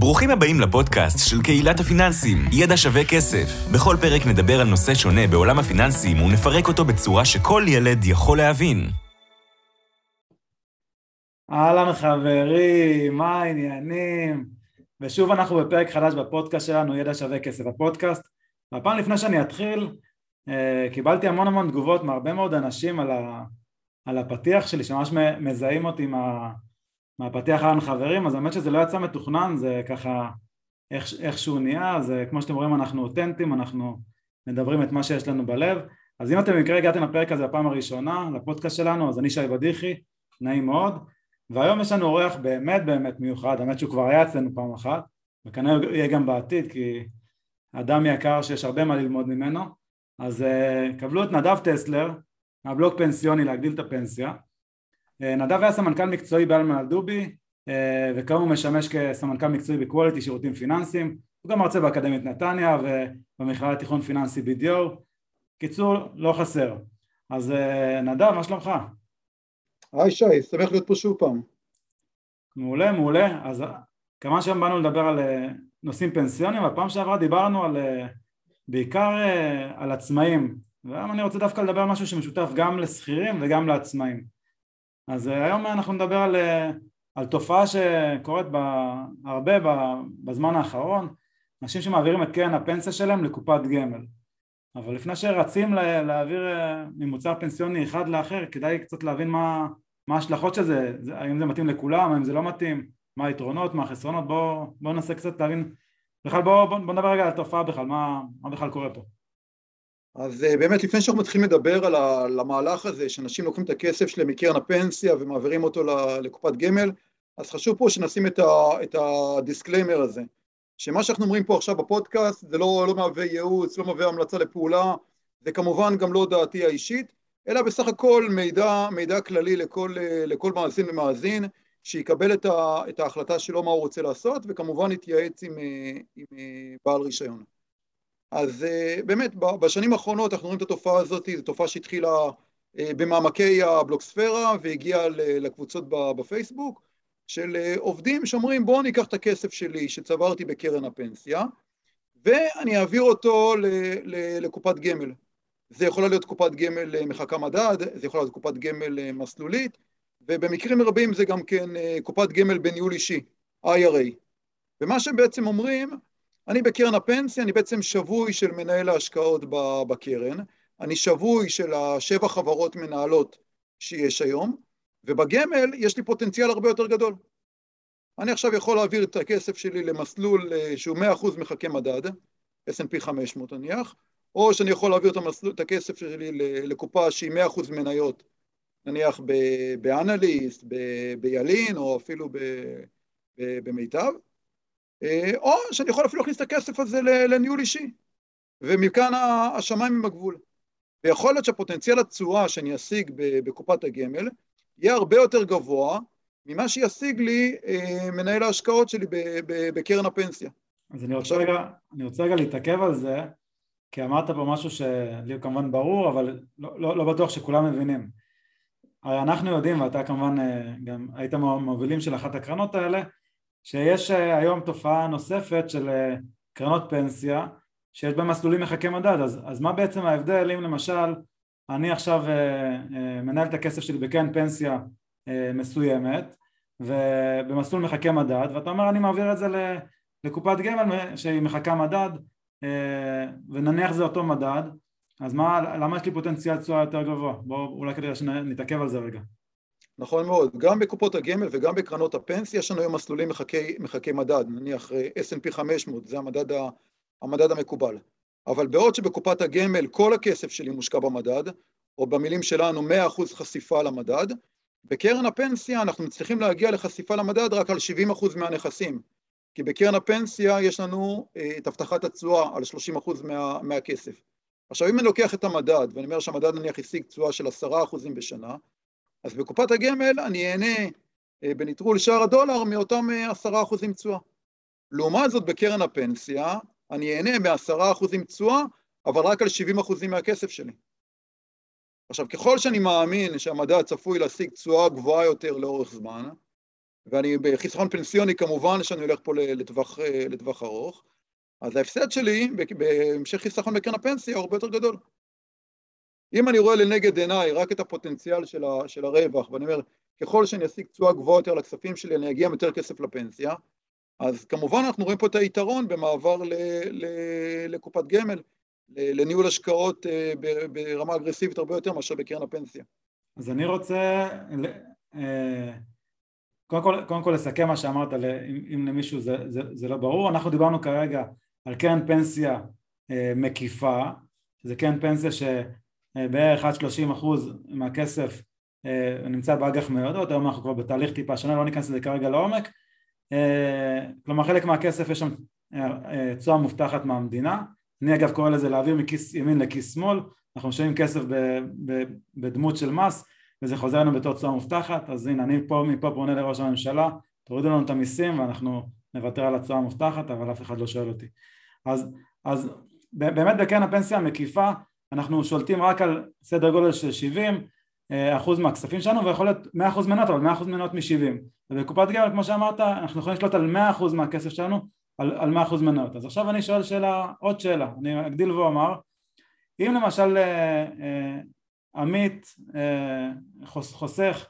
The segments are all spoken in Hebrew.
ברוכים הבאים לפודקאסט של קהילת הפיננסים, ידע שווה כסף. בכל פרק נדבר על נושא שונה בעולם הפיננסים ונפרק אותו בצורה שכל ילד יכול להבין. אהלן חברים, מה העניינים? ושוב אנחנו בפרק חדש בפודקאסט שלנו, ידע שווה כסף הפודקאסט. והפעם לפני שאני אתחיל, אה, קיבלתי המון המון תגובות מהרבה מאוד אנשים על, ה, הפתיח שלי, שממש מזהים אותי מה, מהפתיח אהלן חברים, אז האמת שזה לא יצא מתוכנן, זה ככה איך, איכשהו נהיה, זה כמו שאתם רואים אנחנו אותנטיים, אנחנו מדברים את מה שיש לנו בלב. אז אם אתם במקרה הגעתם לפרק הזה בפעם הראשונה, לפודקאסט שלנו, אז אני שי בדיחי, נעים מאוד. והיום יש לנו אורח באמת באמת מיוחד, האמת שהוא כבר היה אצלנו פעם אחת, וכנראה יהיה גם בעתיד, כי אדם יקר שיש הרבה מה ללמוד ממנו. אז uh, קבלו את נדב טסלר, מהבלוג פנסיוני להגדיל את הפנסיה. Uh, נדב היה סמנכ"ל מקצועי באלמן אלדובי, uh, וכיום הוא משמש כסמנכ"ל מקצועי בקווליטי שירותים פיננסיים. הוא גם מרצה באקדמית נתניה ובמכללה לתיכון פיננסי בדיור. קיצור, לא חסר. אז uh, נדב, מה שלומך? היי שי, שמח להיות פה שוב פעם. מעולה, מעולה. אז כמה שהם באנו לדבר על נושאים פנסיוניים, הפעם שעברה דיברנו על, בעיקר על עצמאים, והיום אני רוצה דווקא לדבר על משהו שמשותף גם לשכירים וגם לעצמאים. אז היום אנחנו נדבר על, על תופעה שקורית הרבה בזמן האחרון, אנשים שמעבירים את קרן הפנסיה שלהם לקופת גמל. אבל לפני שרצים להעביר ממוצר פנסיוני אחד לאחר, כדאי קצת להבין מה, מה ההשלכות של זה, האם זה מתאים לכולם, האם זה לא מתאים, מה היתרונות, מה החסרונות, בואו בוא ננסה קצת להבין, בכלל בואו בוא, בוא נדבר רגע על התופעה בכלל, מה, מה בכלל קורה פה. אז באמת לפני שאנחנו מתחילים לדבר על המהלך הזה, שאנשים לוקחים את הכסף שלהם מקרן הפנסיה ומעבירים אותו לקופת גמל, אז חשוב פה שנשים את, ה, את ה disclaimer הזה. שמה שאנחנו אומרים פה עכשיו בפודקאסט זה לא, לא מהווה ייעוץ, לא מהווה המלצה לפעולה, זה כמובן גם לא דעתי האישית, אלא בסך הכל מידע, מידע כללי לכל, לכל מאזין ומאזין, שיקבל את, ה, את ההחלטה שלו מה הוא רוצה לעשות, וכמובן יתייעץ עם, עם בעל רישיון. אז באמת, בשנים האחרונות אנחנו רואים את התופעה הזאת, זו תופעה שהתחילה במעמקי הבלוקספירה והגיעה לקבוצות בפייסבוק, של עובדים שאומרים בואו ניקח את הכסף שלי שצברתי בקרן הפנסיה ואני אעביר אותו לקופת גמל. זה יכולה להיות קופת גמל מחכה מדד, זה יכולה להיות קופת גמל מסלולית ובמקרים רבים זה גם כן קופת גמל בניהול אישי, IRA. ומה שהם בעצם אומרים, אני בקרן הפנסיה, אני בעצם שבוי של מנהל ההשקעות בקרן, אני שבוי של השבע חברות מנהלות שיש היום ובגמל יש לי פוטנציאל הרבה יותר גדול. אני עכשיו יכול להעביר את הכסף שלי למסלול שהוא 100% מחכה מדד, S&P 500 נניח, או שאני יכול להעביר את, המסלול, את הכסף שלי לקופה שהיא 100% מניות, נניח באנליסט, בילין, או אפילו במיטב, או שאני יכול אפילו להכניס את הכסף הזה לניהול אישי, ומכאן השמיים עם הגבול. ויכול להיות שהפוטנציאל התשואה שאני אשיג בקופת הגמל יהיה הרבה יותר גבוה ממה שישיג לי אה, מנהל ההשקעות שלי בקרן הפנסיה. אז אני רוצה, רגע, אני רוצה רגע להתעכב על זה, כי אמרת פה משהו שלי הוא כמובן ברור, אבל לא, לא, לא בטוח שכולם מבינים. הרי אנחנו יודעים, ואתה כמובן אה, גם היית מהמובילים של אחת הקרנות האלה, שיש אה, היום תופעה נוספת של קרנות פנסיה, שיש בהן מסלולים מחכי מדד, אז, אז מה בעצם ההבדל אם למשל אני עכשיו מנהל את הכסף שלי בקרן פנסיה מסוימת ובמסלול מחכה מדד ואתה אומר אני מעביר את זה לקופת גמל שהיא מחכה מדד ונניח זה אותו מדד אז מה, למה יש לי פוטנציאל תשואה יותר גבוה? בואו אולי כדי שנתעכב על זה רגע. נכון מאוד, גם בקופות הגמל וגם בקרנות הפנסיה יש לנו היום מסלולים מחכי, מחכי מדד, נניח S&P 500, זה המדד, המדד המקובל. אבל בעוד שבקופת הגמל כל הכסף שלי מושקע במדד, או במילים שלנו 100% חשיפה למדד, בקרן הפנסיה אנחנו מצליחים להגיע לחשיפה למדד רק על 70% מהנכסים, כי בקרן הפנסיה יש לנו את הבטחת התשואה על 30% מה, מהכסף. עכשיו אם אני לוקח את המדד, ואני אומר שהמדד נניח השיג תשואה של 10% בשנה, אז בקופת הגמל אני אהנה בנטרול שער הדולר מאותם 10% תשואה. לעומת זאת בקרן הפנסיה אני אהנה מעשרה אחוזים תשואה, אבל רק על 70 אחוזים מהכסף שלי. עכשיו, ככל שאני מאמין שהמדע צפוי להשיג תשואה גבוהה יותר לאורך זמן, ואני בחיסכון פנסיוני כמובן שאני הולך פה לטווח, לטווח ארוך, אז ההפסד שלי בהמשך חיסכון בקרן הפנסיה הוא הרבה יותר גדול. אם אני רואה לנגד עיניי רק את הפוטנציאל של, ה, של הרווח, ואני אומר, ככל שאני אשיג תשואה גבוהה יותר לכספים שלי, אני אגיע עם יותר כסף לפנסיה, אז כמובן אנחנו רואים פה את היתרון במעבר ל, ל, לקופת גמל, לניהול השקעות אה, ברמה אגרסיבית הרבה יותר מאשר בקרן הפנסיה. אז אני רוצה אה, קודם כל, קודם כל לסכם מה שאמרת, אם, אם למישהו זה, זה, זה לא ברור, אנחנו דיברנו כרגע על קרן פנסיה אה, מקיפה, שזה קרן פנסיה שבערך עד 30 אחוז מהכסף אה, נמצא באג"ח מיועדות, היום אנחנו כבר בתהליך טיפה שונה, לא ניכנס לזה כרגע לעומק, אה, כלומר חלק מהכסף יש שם אה, תשואה אה, מובטחת מהמדינה, אני אגב קורא לזה להעביר מכיס ימין לכיס שמאל, אנחנו משלמים כסף ב, ב, בדמות של מס וזה חוזר לנו בתור תשואה מובטחת, אז הנה אני פה, מפה פונה לראש הממשלה, תורידו לנו את המיסים ואנחנו נוותר על התשואה המובטחת, אבל אף אחד לא שואל אותי. אז, אז באמת בקרן הפנסיה המקיפה אנחנו שולטים רק על סדר גודל של 70 אה, אחוז מהכספים שלנו ויכול להיות 100 אחוז מנות אבל 100 אחוז מנות מ-70 ובקופת גמל כמו שאמרת אנחנו יכולים לשלוט על 100 אחוז מהכסף שלנו על, על 100 אחוז מנות. אז עכשיו אני שואל שאלה עוד שאלה. אני אגדיל ואומר אם למשל אה, אה, עמית אה, חוסך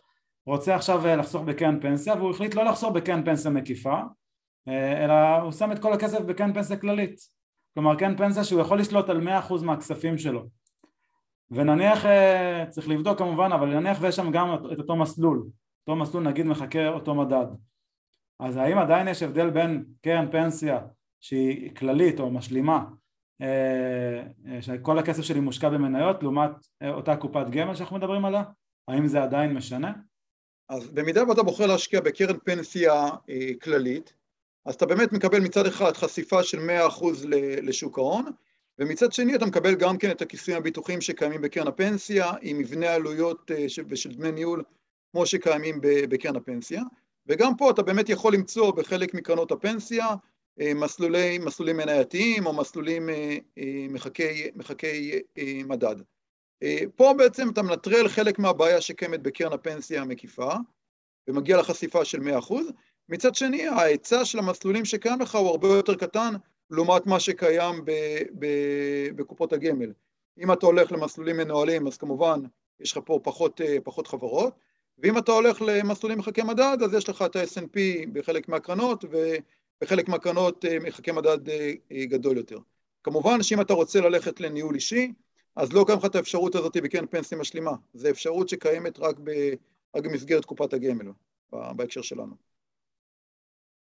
רוצה עכשיו אה, לחסוך בקרן פנסיה והוא החליט לא לחסוך בקרן פנסיה מקיפה אה, אלא הוא שם את כל הכסף בקרן פנסיה כללית כלומר קרן פנסיה שהוא יכול לשלוט על 100% מהכספים שלו ונניח, צריך לבדוק כמובן, אבל נניח ויש שם גם את אותו מסלול אותו מסלול נגיד מחכה אותו מדד אז האם עדיין יש הבדל בין קרן פנסיה שהיא כללית או משלימה אה, אה, שכל הכסף שלי מושקע במניות לעומת אה, אותה קופת גמל שאנחנו מדברים עליה? האם זה עדיין משנה? אז במידה ואתה בוחר להשקיע בקרן פנסיה כללית, אז אתה באמת מקבל מצד אחד חשיפה של 100% לשוק ההון, ומצד שני אתה מקבל גם כן את הכיסויים הביטוחיים שקיימים בקרן הפנסיה, עם מבנה עלויות ושל דמי ניהול כמו שקיימים בקרן הפנסיה, וגם פה אתה באמת יכול למצוא בחלק מקרנות הפנסיה אה, מסלולי, מסלולים מנייתיים או מסלולים אה, אה, מחכי, מחכי מדד. פה בעצם אתה מנטרל חלק מהבעיה שקיימת בקרן הפנסיה המקיפה ומגיע לחשיפה של 100%, מצד שני ההיצע של המסלולים שקיים לך הוא הרבה יותר קטן לעומת מה שקיים ב, ב, בקופות הגמל. אם אתה הולך למסלולים מנוהלים אז כמובן יש לך פה פחות, פחות חברות, ואם אתה הולך למסלולים מחכי מדד אז יש לך את ה-S&P בחלק מהקרנות ו... בחלק מהקרנות אה, מחכה מדד אה, אה, גדול יותר. כמובן שאם אתה רוצה ללכת לניהול אישי, אז לא קיים לך את האפשרות הזאת בקרן פנסיה משלימה, זו אפשרות שקיימת רק, ב, רק במסגרת קופת הגמל, בהקשר שלנו.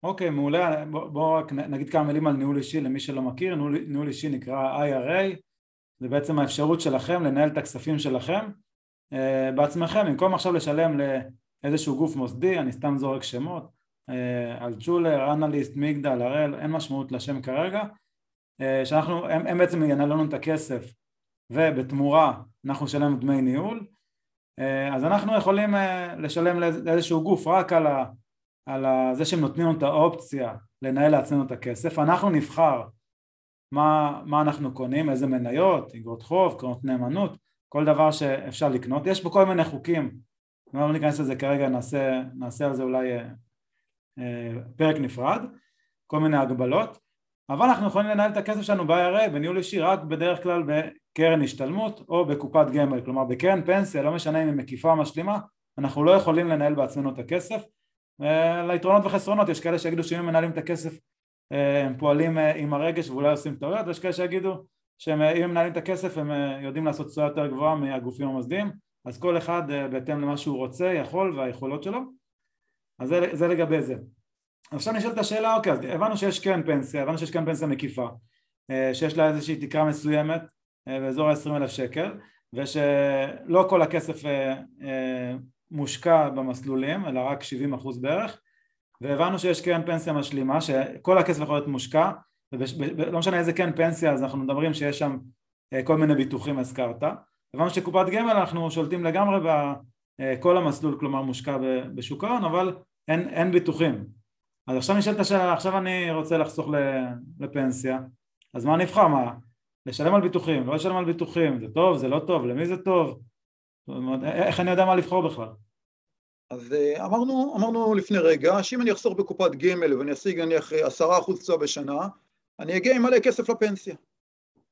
אוקיי, okay, מעולה. בואו בוא רק נגיד כמה מילים על ניהול אישי למי שלא מכיר. ניהול, ניהול אישי נקרא IRA, זה בעצם האפשרות שלכם לנהל את הכספים שלכם uh, בעצמכם, במקום עכשיו לשלם לאיזשהו גוף מוסדי, אני סתם זורק שמות, אה, על ג'ולר, אנליסט, מגדל, הראל, אין משמעות לשם כרגע, אה, שאנחנו, הם, הם בעצם ינהלו לנו את הכסף ובתמורה אנחנו נשלם דמי ניהול, אה, אז אנחנו יכולים לשלם לאיזשהו גוף רק על, ה, על זה שהם נותנים לנו את האופציה לנהל לעצמנו את הכסף, אנחנו נבחר מה, מה אנחנו קונים, איזה מניות, אגרות חוב, קרנות נאמנות, כל דבר שאפשר לקנות, יש פה כל מיני חוקים, לא ניכנס לזה כרגע, נעשה, נעשה על זה אולי אה, פרק נפרד, כל מיני הגבלות, אבל אנחנו יכולים לנהל את הכסף שלנו ב-IRA בניהול אישי רק בדרך כלל בקרן השתלמות או בקופת גמל, כלומר בקרן פנסיה, לא משנה אם היא מקיפה או משלימה, אנחנו לא יכולים לנהל בעצמנו את הכסף. אה, ליתרונות וחסרונות, יש כאלה שיגידו שאם הם מנהלים את הכסף אה, הם פועלים עם הרגש ואולי עושים טעויות, ויש כאלה שיגידו שאם הם מנהלים את הכסף הם יודעים לעשות תשואה יותר גבוהה מהגופים המוסדיים, אז כל אחד בהתאם למה שהוא רוצה, יכול והיכולות שלו. אז זה, זה לגבי זה. עכשיו נשאלת השאלה, אוקיי, אז הבנו שיש קרן פנסיה, הבנו שיש קרן פנסיה מקיפה, אה, שיש לה איזושהי תקרה מסוימת אה, באזור ה-20 אלף שקל, ושלא כל הכסף אה, מושקע במסלולים, אלא רק 70 אחוז בערך, והבנו שיש קרן פנסיה משלימה, שכל הכסף יכול להיות מושקע, ולא משנה איזה קרן פנסיה, אז אנחנו מדברים שיש שם כל מיני ביטוחים הזכרת, הבנו שקופת גמל אנחנו שולטים לגמרי בכל המסלול, כלומר מושקע בשוק ההון, אבל אין, אין ביטוחים. אז עכשיו נשאלת השאלה, עכשיו אני רוצה לחסוך לפנסיה, אז מה נבחר? מה? לשלם על ביטוחים, לא לשלם על ביטוחים, זה טוב, זה לא טוב, למי זה טוב? איך אני יודע מה לבחור בכלל? אז אה, אמרנו, אמרנו לפני רגע, שאם אני אחסוך בקופת גמל ואני אשיג נניח עשרה אחוז תשואה בשנה, אני אגיע עם מלא כסף לפנסיה.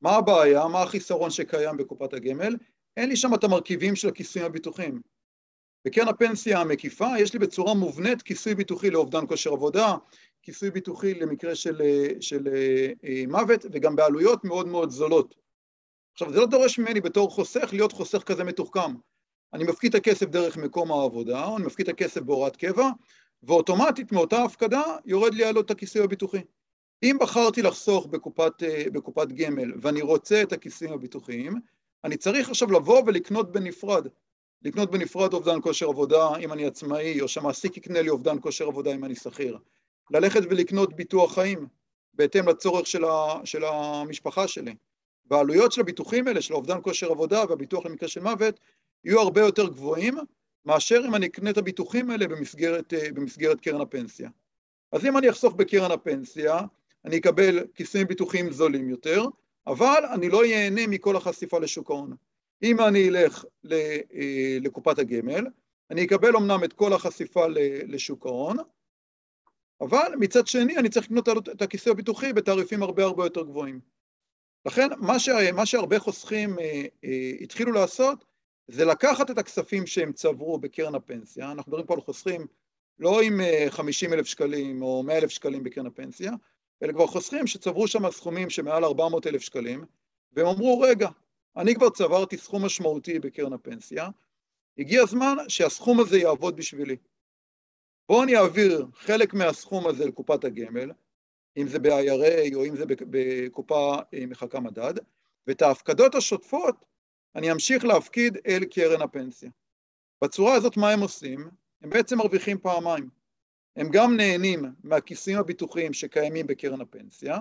מה הבעיה? מה החיסרון שקיים בקופת הגמל? אין לי שם את המרכיבים של הכיסויים הביטוחיים. בקרן הפנסיה המקיפה יש לי בצורה מובנית כיסוי ביטוחי לאובדן כושר עבודה, כיסוי ביטוחי למקרה של, של אה, מוות וגם בעלויות מאוד מאוד זולות. עכשיו זה לא דורש ממני בתור חוסך להיות חוסך כזה מתוחכם. אני מפקיד את הכסף דרך מקום העבודה, או אני מפקיד את הכסף בהוראת קבע, ואוטומטית מאותה הפקדה יורד לי עלות הכיסוי הביטוחי. אם בחרתי לחסוך בקופת, אה, בקופת גמל ואני רוצה את הכיסויים הביטוחיים, אני צריך עכשיו לבוא ולקנות בנפרד. לקנות בנפרד אובדן כושר עבודה אם אני עצמאי, או שהמעסיק יקנה לי אובדן כושר עבודה אם אני שכיר. ללכת ולקנות ביטוח חיים, בהתאם לצורך של, ה, של המשפחה שלי. והעלויות של הביטוחים האלה, של אובדן כושר עבודה והביטוח למקרה של מוות, יהיו הרבה יותר גבוהים מאשר אם אני אקנה את הביטוחים האלה במסגרת, אה, במסגרת קרן הפנסיה. אז אם אני אחסוך בקרן הפנסיה, אני אקבל כיסויים ביטוחיים זולים יותר, אבל אני לא ייהנה מכל החשיפה לשוק ההון. אם אני אלך אה, לקופת הגמל, אני אקבל אמנם את כל החשיפה לשוק ההון, אבל מצד שני אני צריך לקנות את הכיסוי הביטוחי בתעריפים הרבה הרבה יותר גבוהים. לכן מה, ש... מה שהרבה חוסכים אה, אה, התחילו לעשות זה לקחת את הכספים שהם צברו בקרן הפנסיה, אנחנו מדברים פה על חוסכים לא עם 50 אלף שקלים או 100 אלף שקלים בקרן הפנסיה, אלא כבר חוסכים שצברו שם סכומים שמעל 400 אלף שקלים, והם אמרו, רגע, אני כבר צברתי סכום משמעותי בקרן הפנסיה, הגיע הזמן שהסכום הזה יעבוד בשבילי. בואו אני אעביר חלק מהסכום הזה לקופת הגמל, אם זה ב-IRA או אם זה בקופה אה, מחכה מדד, ואת ההפקדות השוטפות אני אמשיך להפקיד אל קרן הפנסיה. בצורה הזאת מה הם עושים? הם בעצם מרוויחים פעמיים. הם גם נהנים מהכיסויים הביטוחיים שקיימים בקרן הפנסיה,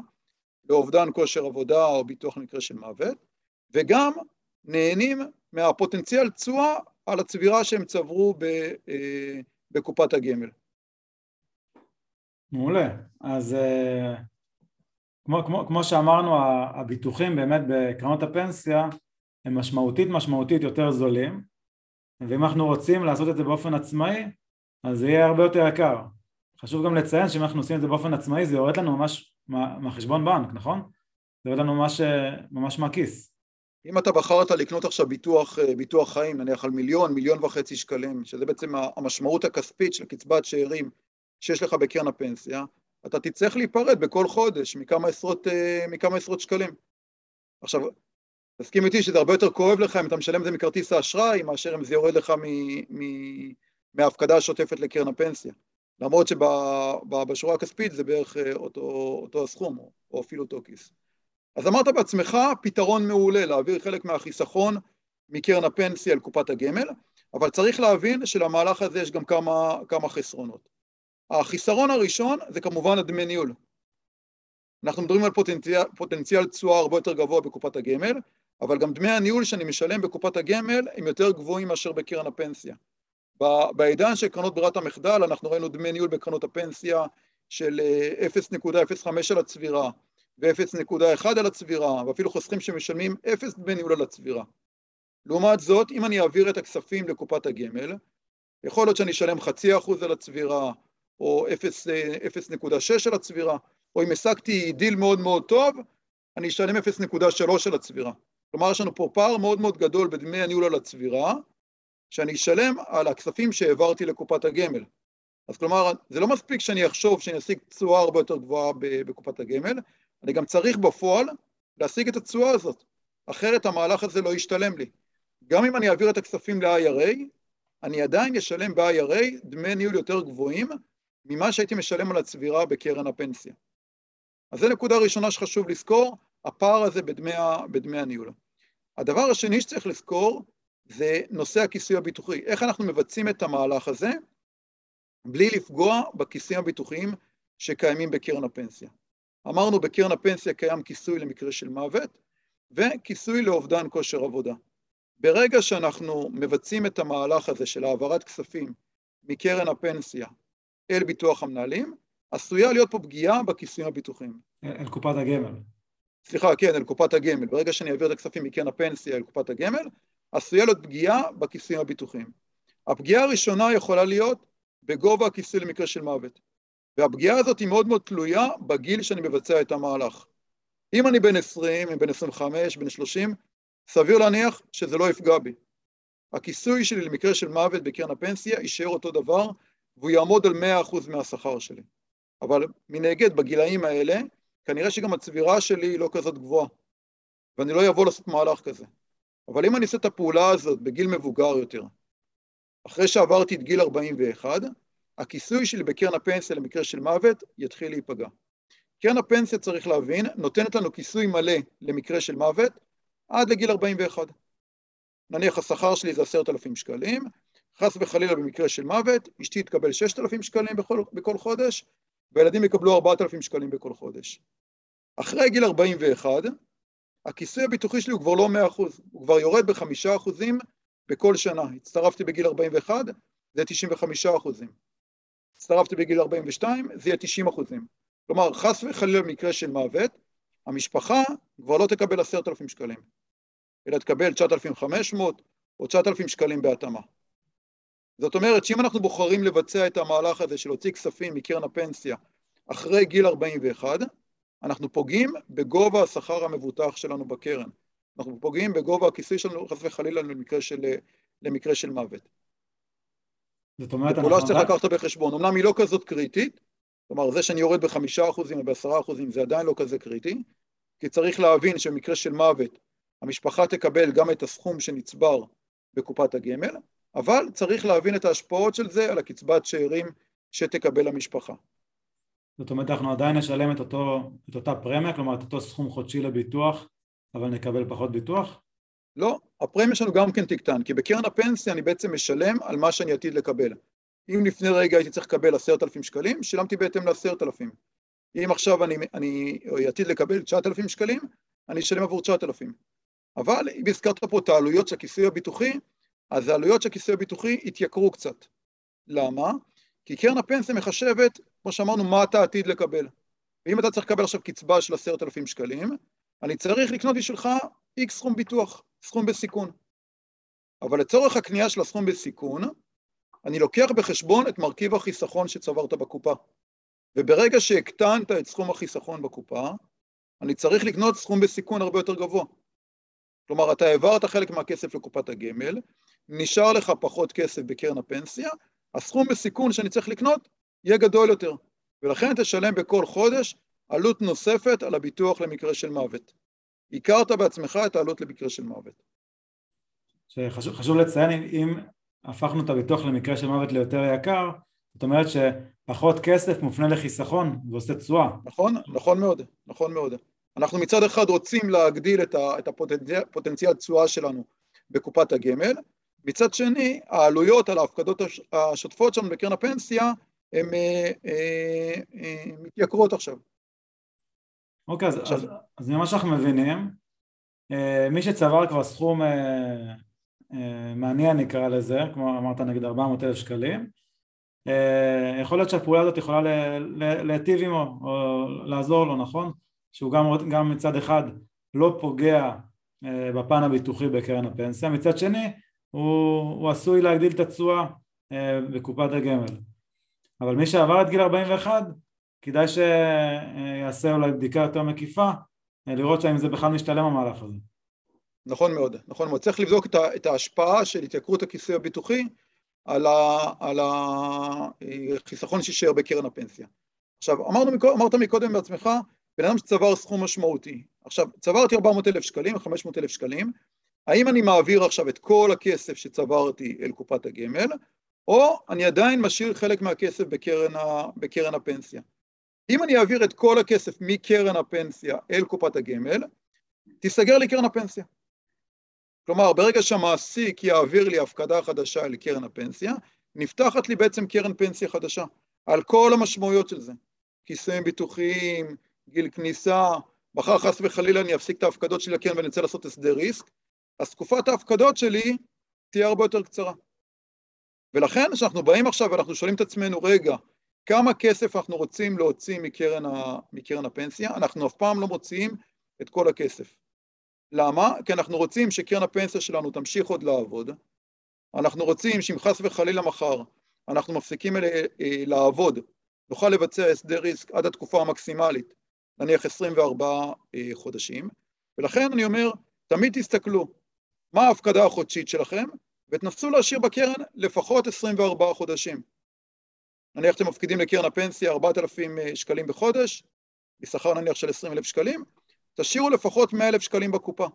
לאובדן כושר עבודה או ביטוח למקרה של מוות, וגם נהנים מהפוטנציאל תשואה על הצבירה שהם צברו אה, בקופת הגמל. מעולה. אז אה, כמו, כמו, כמו שאמרנו, הביטוחים באמת בקרנות הפנסיה הם משמעותית משמעותית יותר זולים, ואם אנחנו רוצים לעשות את זה באופן עצמאי, אז זה יהיה הרבה יותר יקר. חשוב גם לציין שאם אנחנו עושים את זה באופן עצמאי זה יורד לנו ממש מהחשבון בנק, נכון? זה יורד לנו ממש, ממש מהכיס. אם אתה בחרת לקנות עכשיו ביטוח, ביטוח חיים, נניח על מיליון, מיליון וחצי שקלים, שזה בעצם המשמעות הכספית של קצבת שאירים שיש לך בקרן הפנסיה, אתה תצטרך להיפרד בכל חודש מכמה עשרות, מכמה עשרות שקלים. עכשיו, תסכים איתי שזה הרבה יותר כואב לך אם אתה משלם את זה מכרטיס האשראי, מאשר אם זה יורד לך מ, מ, מההפקדה השוטפת לקרן הפנסיה. למרות שבשורה הכספית זה בערך אה, אותו, אותו הסכום, או אפילו אותו כיס. אז אמרת בעצמך, פתרון מעולה להעביר חלק מהחיסכון מקרן הפנסיה אל קופת הגמל, אבל צריך להבין שלמהלך הזה יש גם כמה, כמה חסרונות. החיסרון הראשון זה כמובן הדמי ניהול. אנחנו מדברים על פוטנציאל, פוטנציאל תשואה הרבה יותר גבוה בקופת הגמל, אבל גם דמי הניהול שאני משלם בקופת הגמל הם יותר גבוהים מאשר בקרן הפנסיה. בעידן של קרנות ברירת המחדל, אנחנו ראינו דמי ניהול בקרנות הפנסיה של 0.05 אה, על הצבירה ו-0.1 על הצבירה, ואפילו חוסכים שמשלמים 0 דמי ניהול על הצבירה. לעומת זאת, אם אני אעביר את הכספים לקופת הגמל, יכול להיות שאני אשלם חצי אחוז על הצבירה, או 0.6 אה, על הצבירה, או אם השגתי דיל מאוד מאוד טוב, אני אשלם 0.3 על הצבירה. כלומר, יש לנו פה פער מאוד מאוד גדול בדמי הניהול על הצבירה, שאני אשלם על הכספים שהעברתי לקופת הגמל. אז כלומר, זה לא מספיק שאני אחשוב שאני אשיג תשואה הרבה יותר גבוהה בקופת הגמל, אני גם צריך בפועל להשיג את התשואה הזאת, אחרת המהלך הזה לא ישתלם לי. גם אם אני אעביר את הכספים ל-IRA, אני עדיין אשלם ב-IRA דמי ניהול יותר גבוהים ממה שהייתי משלם על הצבירה בקרן הפנסיה. אז זו נקודה ראשונה שחשוב לזכור, הפער הזה בדמי, בדמי הניהול. הדבר השני שצריך לזכור זה נושא הכיסוי הביטוחי. איך אנחנו מבצעים את המהלך הזה בלי לפגוע בכיסויים הביטוחיים שקיימים בקרן הפנסיה. אמרנו בקרן הפנסיה קיים כיסוי למקרה של מוות וכיסוי לאובדן כושר עבודה. ברגע שאנחנו מבצעים את המהלך הזה של העברת כספים מקרן הפנסיה אל ביטוח המנהלים, עשויה להיות פה פגיעה בכיסויים הביטוחיים. אל קופת הגמל. סליחה, כן, אל קופת הגמל. ברגע שאני אעביר את הכספים מקרן הפנסיה אל קופת הגמל, עשויה להיות פגיעה בכיסויים הביטוחיים. הפגיעה הראשונה יכולה להיות בגובה הכיסוי למקרה של מוות. והפגיעה הזאת היא מאוד מאוד תלויה בגיל שאני מבצע את המהלך. אם אני בן 20, אם בן 25, בן 30, סביר להניח שזה לא יפגע בי. הכיסוי שלי למקרה של מוות בקרן הפנסיה יישאר אותו דבר, והוא יעמוד על 100% מהשכר שלי. אבל מנגד, בגילאים האלה, כנראה שגם הצבירה שלי היא לא כזאת גבוהה, ואני לא אבוא לעשות מהלך כזה. אבל אם אני אעשה את הפעולה הזאת בגיל מבוגר יותר, אחרי שעברתי את גיל 41, הכיסוי שלי בקרן הפנסיה למקרה של מוות יתחיל להיפגע. קרן הפנסיה, צריך להבין, נותנת לנו כיסוי מלא למקרה של מוות עד לגיל 41. נניח השכר שלי זה עשרת אלפים שקלים, חס וחלילה במקרה של מוות, אשתי תקבל ששת אלפים שקלים בכל, בכל חודש, והילדים יקבלו ארבעת אלפים שקלים בכל חודש. אחרי גיל 41, הכיסוי הביטוחי שלי הוא כבר לא 100%, הוא כבר יורד בחמישה אחוזים בכל שנה. הצטרפתי בגיל 41, זה 95 אחוזים. הצטרפתי בגיל 42, זה יהיה 90 אחוזים. כלומר, חס וחלילה במקרה של מוות, המשפחה כבר לא תקבל עשרת אלפים שקלים, אלא תקבל 9,500 או 9,000 שקלים בהתאמה. זאת אומרת שאם אנחנו בוחרים לבצע את המהלך הזה של להוציא כספים מקרן הפנסיה אחרי גיל 41, אנחנו פוגעים בגובה השכר המבוטח שלנו בקרן. אנחנו פוגעים בגובה הכיסוי שלנו, חס וחלילה, למקרה של, למקרה של מוות. זאת אומרת, אנחנו... פעולה שצריך לקחת בחשבון. אמנם היא לא כזאת קריטית, כלומר, זה שאני יורד בחמישה אחוזים או בעשרה אחוזים זה עדיין לא כזה קריטי, כי צריך להבין שבמקרה של מוות, המשפחה תקבל גם את הסכום שנצבר בקופת הגמל, אבל צריך להבין את ההשפעות של זה על הקצבת שאירים שתקבל המשפחה. זאת אומרת, אנחנו עדיין נשלם את, אותו, את אותה פרמיה, כלומר את אותו סכום חודשי לביטוח, אבל נקבל פחות ביטוח? לא, הפרמיה שלנו גם כן תקטן, כי בקרן הפנסיה אני בעצם משלם על מה שאני עתיד לקבל. אם לפני רגע הייתי צריך לקבל עשרת אלפים שקלים, שילמתי בהתאם לעשרת אלפים. אם עכשיו אני, אני עתיד לקבל תשעת אלפים שקלים, אני אשלם עבור תשעת אלפים. אבל אם הזכרת פה את העלויות של הכיסוי הביטוחי, אז העלויות של הכיסוי הביטוחי התייקרו קצת. למה? כי קרן הפנסיה מחשבת, כמו שאמרנו, מה אתה עתיד לקבל. ואם אתה צריך לקבל עכשיו קצבה של עשרת אלפים שקלים, אני צריך לקנות בשבילך איקס סכום ביטוח, סכום בסיכון. אבל לצורך הקנייה של הסכום בסיכון, אני לוקח בחשבון את מרכיב החיסכון שצברת בקופה. וברגע שהקטנת את סכום החיסכון בקופה, אני צריך לקנות סכום בסיכון הרבה יותר גבוה. כלומר, אתה העברת חלק מהכסף לקופת הגמל, נשאר לך פחות כסף בקרן הפנסיה, הסכום בסיכון שאני צריך לקנות יהיה גדול יותר, ולכן תשלם בכל חודש עלות נוספת על הביטוח למקרה של מוות. הכרת בעצמך את העלות למקרה של מוות. שחשוב, חשוב לציין, אם הפכנו את הביטוח למקרה של מוות ליותר יקר, זאת אומרת שפחות כסף מופנה לחיסכון ועושה תשואה. נכון, נכון מאוד, נכון מאוד. אנחנו מצד אחד רוצים להגדיל את הפוטנציאל תשואה שלנו בקופת הגמל, מצד שני העלויות על ההפקדות השוטפות שלנו בקרן הפנסיה הן אה, אה, אה, מתייקרות עכשיו. אוקיי, אז, אז, אז ממה שאנחנו מבינים, מי שצבר כבר סכום מעניין נקרא לזה, כמו אמרת נגיד 400 אלף שקלים, יכול להיות שהפעולה הזאת יכולה להיטיב עמו או לעזור לו, נכון? שהוא גם, גם מצד אחד לא פוגע בפן הביטוחי בקרן הפנסיה, מצד שני הוא, הוא עשוי להגדיל את התשואה בקופת הגמל. אבל מי שעבר את גיל 41 כדאי שיעשה אולי בדיקה יותר מקיפה לראות שהאם זה בכלל משתלם המהלך הזה. נכון מאוד, נכון מאוד. צריך לבדוק את ההשפעה של התייקרות הכיסוי הביטוחי על, ה, על החיסכון שישאר בקרן הפנסיה. עכשיו, אמרנו, אמרת מקודם בעצמך, בן אדם שצבר סכום משמעותי. עכשיו, צברתי 400 אלף שקלים, 500 אלף שקלים, האם אני מעביר עכשיו את כל הכסף שצברתי אל קופת הגמל, או אני עדיין משאיר חלק מהכסף בקרן, ה, בקרן הפנסיה. אם אני אעביר את כל הכסף מקרן הפנסיה אל קופת הגמל, תיסגר לי קרן הפנסיה. כלומר, ברגע שהמעסיק יעביר לי הפקדה חדשה אל קרן הפנסיה, נפתחת לי בעצם קרן פנסיה חדשה, על כל המשמעויות של זה. כיסויים ביטוחיים, גיל כניסה, מחר חס וחלילה אני אפסיק את ההפקדות שלי לקרן ואני רוצה לעשות הסדר ריסק, אז תקופת ההפקדות שלי תהיה הרבה יותר קצרה. ולכן כשאנחנו באים עכשיו ואנחנו שואלים את עצמנו, רגע, כמה כסף אנחנו רוצים להוציא מקרן, ה, מקרן הפנסיה? אנחנו אף פעם לא מוציאים את כל הכסף. למה? כי אנחנו רוצים שקרן הפנסיה שלנו תמשיך עוד לעבוד, אנחנו רוצים שאם חס וחלילה מחר אנחנו מפסיקים לעבוד, נוכל לבצע הסדר ריסק עד התקופה המקסימלית, נניח 24 חודשים, ולכן אני אומר, תמיד תסתכלו מה ההפקדה החודשית שלכם, ותנסו להשאיר בקרן לפחות 24 חודשים. נניח שאתם מפקידים לקרן הפנסיה 4,000 שקלים בחודש, בשכר נניח של 20,000 שקלים, תשאירו לפחות 100,000 שקלים בקופה,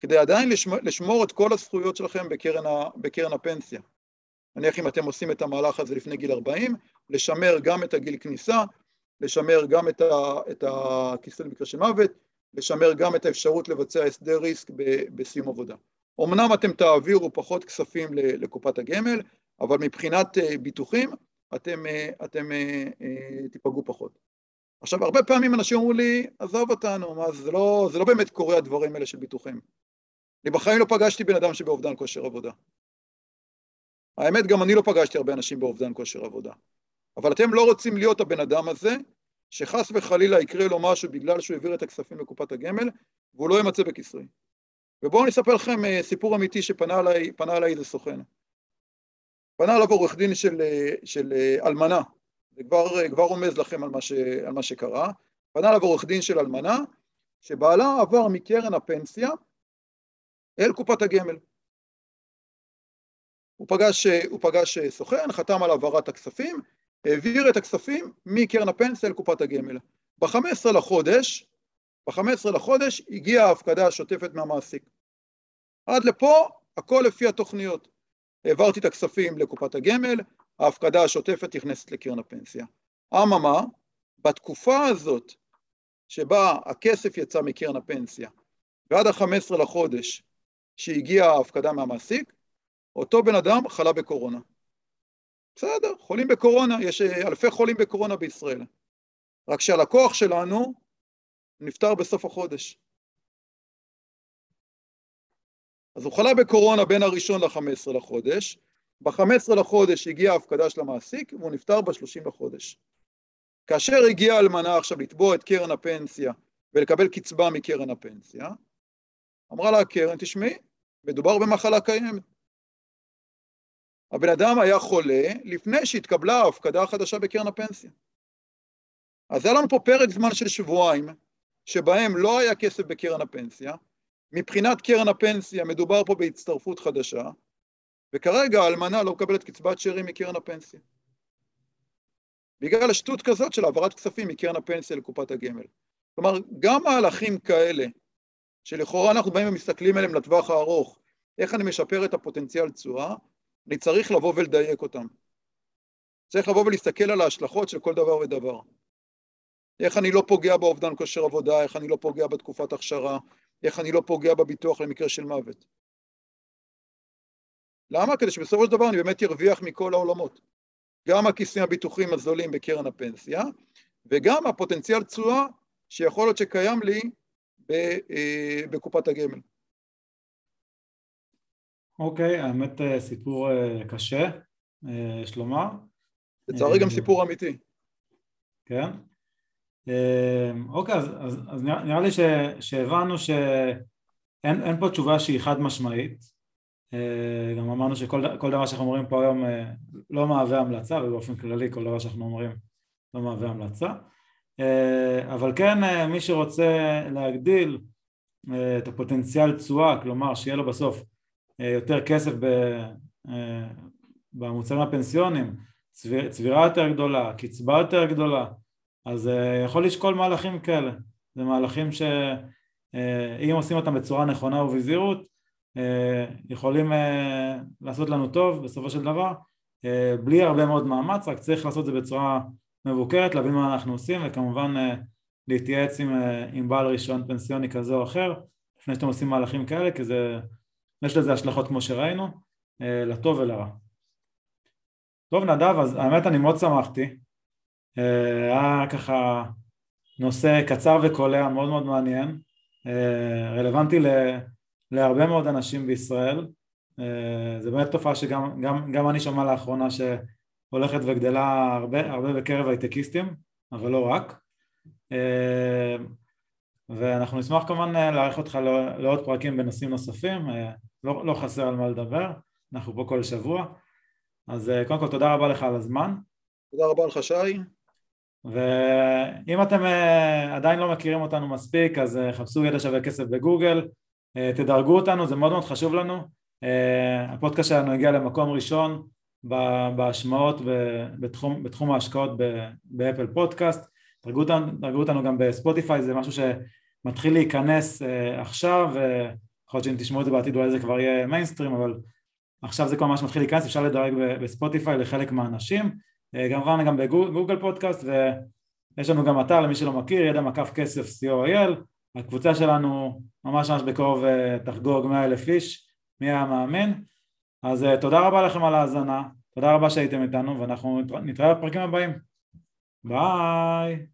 כדי עדיין לשמור, לשמור את כל הזכויות שלכם בקרן, ה, בקרן הפנסיה. נניח אם אתם עושים את המהלך הזה לפני גיל 40, לשמר גם את הגיל כניסה, לשמר גם את, ה, הכיסוי למקרה של מוות, לשמר גם את האפשרות לבצע הסדר ריסק בסיום עבודה. אמנם אתם תעבירו פחות כספים לקופת הגמל, אבל מבחינת אה, ביטוחים אתם, אה, אתם אה, תיפגעו פחות. עכשיו, הרבה פעמים אנשים אמרו לי, עזוב אותנו, מה זה לא, זה לא באמת קורה הדברים האלה של ביטוחים. אני בחיים לא פגשתי בן אדם שבאובדן כושר עבודה. האמת, גם אני לא פגשתי הרבה אנשים באובדן כושר עבודה. אבל אתם לא רוצים להיות הבן אדם הזה, שחס וחלילה יקרה לו משהו בגלל שהוא העביר את הכספים לקופת הגמל, והוא לא ימצא בכיסוי. ובואו אני אספר לכם אה, סיפור אמיתי שפנה אליי, פנה אליי איזה סוכן. פנה אליו עורך דין של, אה, של אה, אלמנה, זה כבר, כבר רומז לכם על מה, ש, על מה שקרה. פנה אליו עורך דין של אלמנה, שבעלה עבר מקרן הפנסיה אל קופת הגמל. הוא פגש, הוא פגש סוכן, חתם על העברת הכספים, העביר את הכספים מקרן הפנסיה לקופת הגמל. ב-15 לחודש, ב-15 לחודש הגיעה ההפקדה השוטפת מהמעסיק. עד לפה הכל לפי התוכניות. העברתי את הכספים לקופת הגמל, ההפקדה השוטפת נכנסת לקרן הפנסיה. אממה, בתקופה הזאת שבה הכסף יצא מקרן הפנסיה ועד ה-15 לחודש שהגיעה ההפקדה מהמעסיק, אותו בן אדם חלה בקורונה. בסדר, חולים בקורונה, יש אלפי חולים בקורונה בישראל. רק שהלקוח שלנו נפטר בסוף החודש. אז הוא חלה בקורונה בין הראשון ל-15 לחודש, ב-15 לחודש הגיעה ההפקדה של המעסיק והוא נפטר ב-30 לחודש. כאשר הגיעה אלמנה עכשיו לתבוע את קרן הפנסיה ולקבל קצבה מקרן הפנסיה, אמרה לה הקרן, תשמעי, מדובר במחלה קיימת. הבן אדם היה חולה לפני שהתקבלה ההפקדה החדשה בקרן הפנסיה. אז היה לנו פה פרק זמן של שבועיים, שבהם לא היה כסף בקרן הפנסיה, מבחינת קרן הפנסיה מדובר פה בהצטרפות חדשה, וכרגע האלמנה לא מקבלת קצבת שאירים מקרן הפנסיה. בגלל השטות כזאת של העברת כספים מקרן הפנסיה לקופת הגמל. כלומר, גם מהלכים כאלה, שלכאורה אנחנו באים ומסתכלים עליהם לטווח הארוך, איך אני משפר את הפוטנציאל תשואה, אני צריך לבוא ולדייק אותם. צריך לבוא ולהסתכל על ההשלכות של כל דבר ודבר. איך אני לא פוגע באובדן כושר עבודה, איך אני לא פוגע בתקופת הכשרה, איך אני לא פוגע בביטוח למקרה של מוות. למה? כדי שבסופו של דבר אני באמת ארוויח מכל העולמות. גם הכיסים הביטוחים הזולים בקרן הפנסיה, וגם הפוטנציאל תשואה שיכול להיות שקיים לי אה, בקופת הגמל. אוקיי, האמת אה, סיפור אה, קשה, יש לומר. לצערי גם סיפור אמיתי. כן. אוקיי, אז, אז, אז נראה, נראה לי ש, שהבנו שאין פה תשובה שהיא חד משמעית, אה, גם אמרנו שכל דבר שאנחנו אומרים פה היום אה, לא מהווה המלצה ובאופן כללי כל דבר שאנחנו אומרים לא מהווה המלצה אה, אבל כן מי שרוצה להגדיל את הפוטנציאל תשואה כלומר שיהיה לו בסוף יותר כסף במוצרים הפנסיונים צביר, צבירה יותר גדולה, קצבה יותר גדולה אז יכול לשקול מהלכים כאלה. זה מהלכים שאם עושים אותם בצורה נכונה ובזהירות אה, יכולים אה, לעשות לנו טוב בסופו של דבר אה, בלי הרבה מאוד מאמץ, רק צריך לעשות את זה בצורה מבוקרת, להבין מה אנחנו עושים וכמובן להתייעץ עם, עם בעל רישיון פנסיוני כזה או אחר לפני שאתם עושים מהלכים כאלה כי זה, יש לזה השלכות כמו שראינו, לטוב ולרע. טוב נדב, אז האמת אני מאוד שמחתי, היה ככה נושא קצר וקולע מאוד מאוד מעניין, רלוונטי ל... להרבה מאוד אנשים בישראל, אה, זה באמת תופעה שגם גם, גם אני שומע לאחרונה שהולכת וגדלה הרבה, הרבה בקרב הייטקיסטים, אבל לא רק. אה, ואנחנו נשמח כמובן לארח אותך לעוד פרקים בנושאים נוספים, אה, לא, לא חסר על מה לדבר. אנחנו פה כל שבוע. אז uh, קודם כל תודה רבה לך על הזמן. תודה רבה לך שי. ואם אתם עדיין לא מכירים אותנו מספיק, אז חפשו ידע שווה כסף בגוגל, תדרגו אותנו, זה מאוד מאוד חשוב לנו. הפודקאסט שלנו הגיע למקום ראשון בהשמעות בתחום, בתחום ההשקעות ב Apple Podcast. דרגו אותנו, דרגו אותנו גם בספוטיפיי, זה משהו שמתחיל להיכנס אה, עכשיו, יכול להיות שאם תשמעו את זה בעתיד אולי זה כבר יהיה מיינסטרים, אבל עכשיו זה כבר ממש מתחיל להיכנס, אפשר לדרג בספוטיפיי לחלק מהאנשים, אה, גם כמובן גם בגוגל פודקאסט ויש לנו גם אתר למי שלא מכיר, ידע מקף כסף co.il, הקבוצה שלנו ממש ממש בקרוב אה, תחגוג 100 אלף איש, מי היה מאמין, אז אה, תודה רבה לכם על ההאזנה, תודה רבה שהייתם איתנו ואנחנו נתראה בפרקים הבאים, Bye.